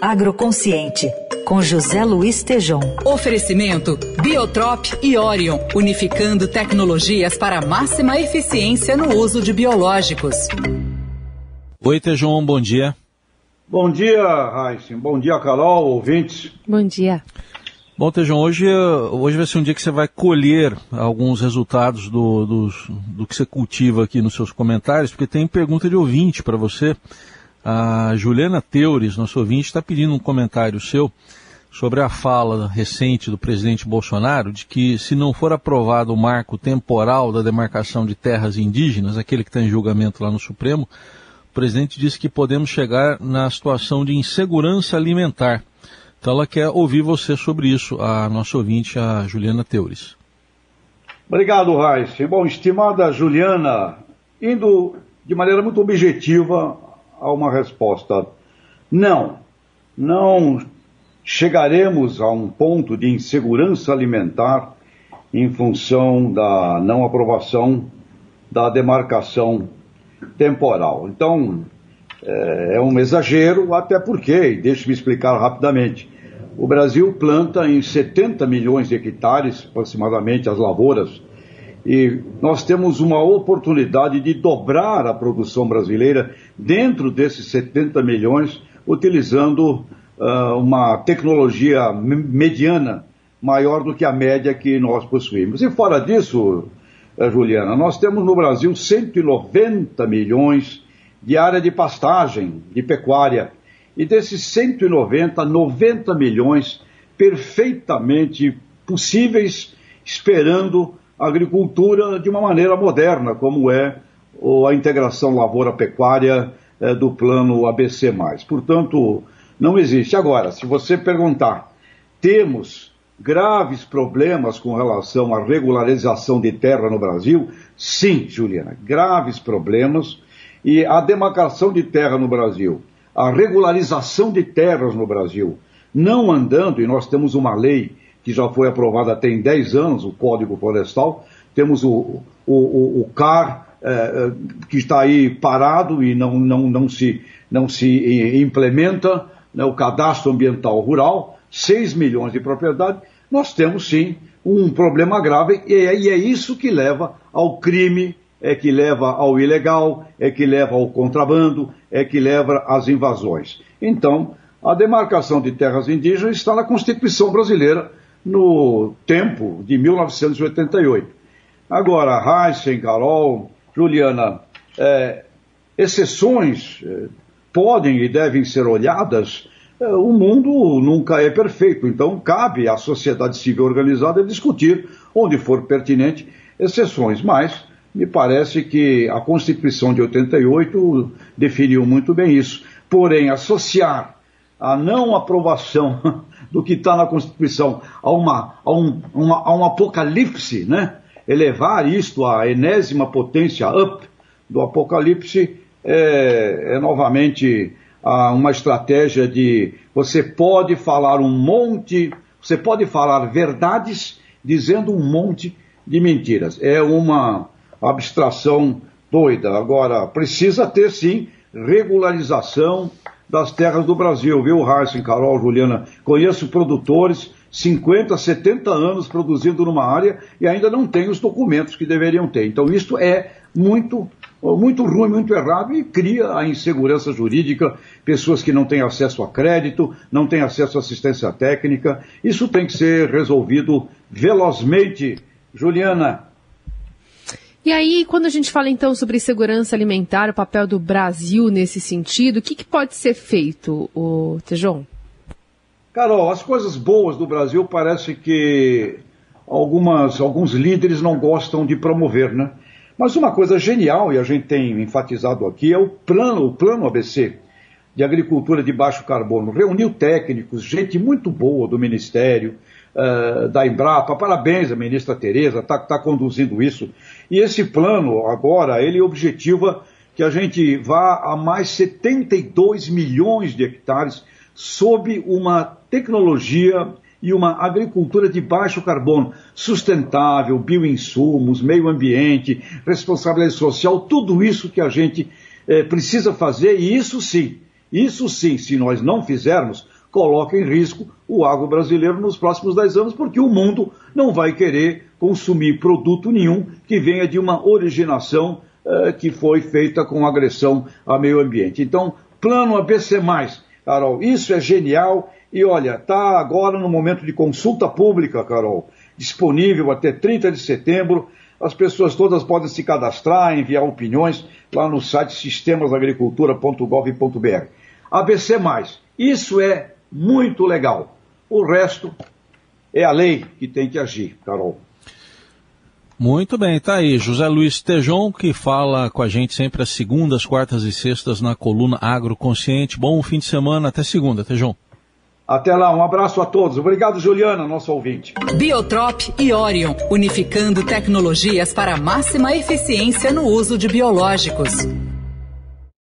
Agroconsciente, com José Luiz Tejom. Oferecimento Biotrop e Orion, unificando tecnologias para máxima eficiência no uso de biológicos. Oi, Tejom, bom dia. Bom dia, Raíssa. Bom dia, Carol, ouvintes. Bom dia. Bom, Tejão, hoje, hoje vai ser um dia que você vai colher alguns resultados do, do, do que você cultiva aqui nos seus comentários, porque tem pergunta de ouvinte para você. A Juliana Teures, nosso ouvinte, está pedindo um comentário seu sobre a fala recente do presidente Bolsonaro de que se não for aprovado o marco temporal da demarcação de terras indígenas, aquele que está em julgamento lá no Supremo, o presidente disse que podemos chegar na situação de insegurança alimentar. Então ela quer ouvir você sobre isso, a nossa ouvinte, a Juliana Teures. Obrigado, Raíssa. Bom, estimada Juliana, indo de maneira muito objetiva a uma resposta. Não, não chegaremos a um ponto de insegurança alimentar em função da não aprovação da demarcação temporal. Então, é, é um exagero, até porque, deixe-me explicar rapidamente, o Brasil planta em 70 milhões de hectares, aproximadamente, as lavouras, e nós temos uma oportunidade de dobrar a produção brasileira dentro desses 70 milhões, utilizando uh, uma tecnologia mediana maior do que a média que nós possuímos. E fora disso, uh, Juliana, nós temos no Brasil 190 milhões de área de pastagem, de pecuária, e desses 190, 90 milhões perfeitamente possíveis, esperando agricultura de uma maneira moderna, como é a integração lavoura-pecuária é, do plano ABC. Portanto, não existe. Agora, se você perguntar, temos graves problemas com relação à regularização de terra no Brasil? Sim, Juliana, graves problemas. E a demarcação de terra no Brasil a regularização de terras no Brasil não andando, e nós temos uma lei que já foi aprovada tem 10 anos, o Código Florestal, temos o, o, o, o CAR, eh, que está aí parado e não, não, não, se, não se implementa, né, o Cadastro Ambiental Rural, 6 milhões de propriedade, nós temos sim um problema grave e é, e é isso que leva ao crime é que leva ao ilegal, é que leva ao contrabando, é que leva às invasões. Então, a demarcação de terras indígenas está na Constituição brasileira no tempo de 1988. Agora, Heisen, Carol, Juliana, é, exceções é, podem e devem ser olhadas. É, o mundo nunca é perfeito, então cabe à sociedade civil organizada discutir, onde for pertinente, exceções. Mas me parece que a Constituição de 88 definiu muito bem isso. Porém, associar a não aprovação do que está na Constituição a, uma, a, um, uma, a um apocalipse, né? elevar isto à enésima potência up do apocalipse, é, é novamente uma estratégia de você pode falar um monte, você pode falar verdades dizendo um monte de mentiras. É uma abstração doida. Agora, precisa ter sim regularização das terras do Brasil, viu, Harson, Carol, Juliana? Conheço produtores, 50, 70 anos produzindo numa área e ainda não tem os documentos que deveriam ter. Então, isso é muito, muito ruim, muito errado e cria a insegurança jurídica, pessoas que não têm acesso a crédito, não têm acesso à assistência técnica. Isso tem que ser resolvido velozmente. Juliana, e aí, quando a gente fala então sobre segurança alimentar, o papel do Brasil nesse sentido, o que, que pode ser feito, o Tejon? Carol, as coisas boas do Brasil parece que algumas, alguns líderes não gostam de promover, né? Mas uma coisa genial, e a gente tem enfatizado aqui, é o plano, o plano ABC de agricultura de baixo carbono. Reuniu técnicos, gente muito boa do Ministério, uh, da Embrapa. Parabéns a ministra Tereza, está tá conduzindo isso. E esse plano, agora, ele objetiva que a gente vá a mais 72 milhões de hectares sob uma tecnologia e uma agricultura de baixo carbono, sustentável, bioinsumos, meio ambiente, responsabilidade social, tudo isso que a gente eh, precisa fazer, e isso sim, Isso sim, se nós não fizermos, coloca em risco o agro brasileiro nos próximos 10 anos, porque o mundo não vai querer consumir produto nenhum que venha de uma originação eh, que foi feita com agressão ao meio ambiente. Então, plano ABC+, Carol, isso é genial e olha, está agora no momento de consulta pública, Carol, disponível até 30 de setembro. As pessoas todas podem se cadastrar, enviar opiniões lá no site sistemasagricultura.gov.br. ABC+, isso é muito legal. O resto é a lei que tem que agir, Carol. Muito bem, tá aí. José Luiz Tejon, que fala com a gente sempre às segundas, quartas e sextas na coluna Agroconsciente. Bom fim de semana, até segunda, Tejon. Até lá, um abraço a todos. Obrigado, Juliana, nosso ouvinte. Biotrop e Orion, unificando tecnologias para máxima eficiência no uso de biológicos.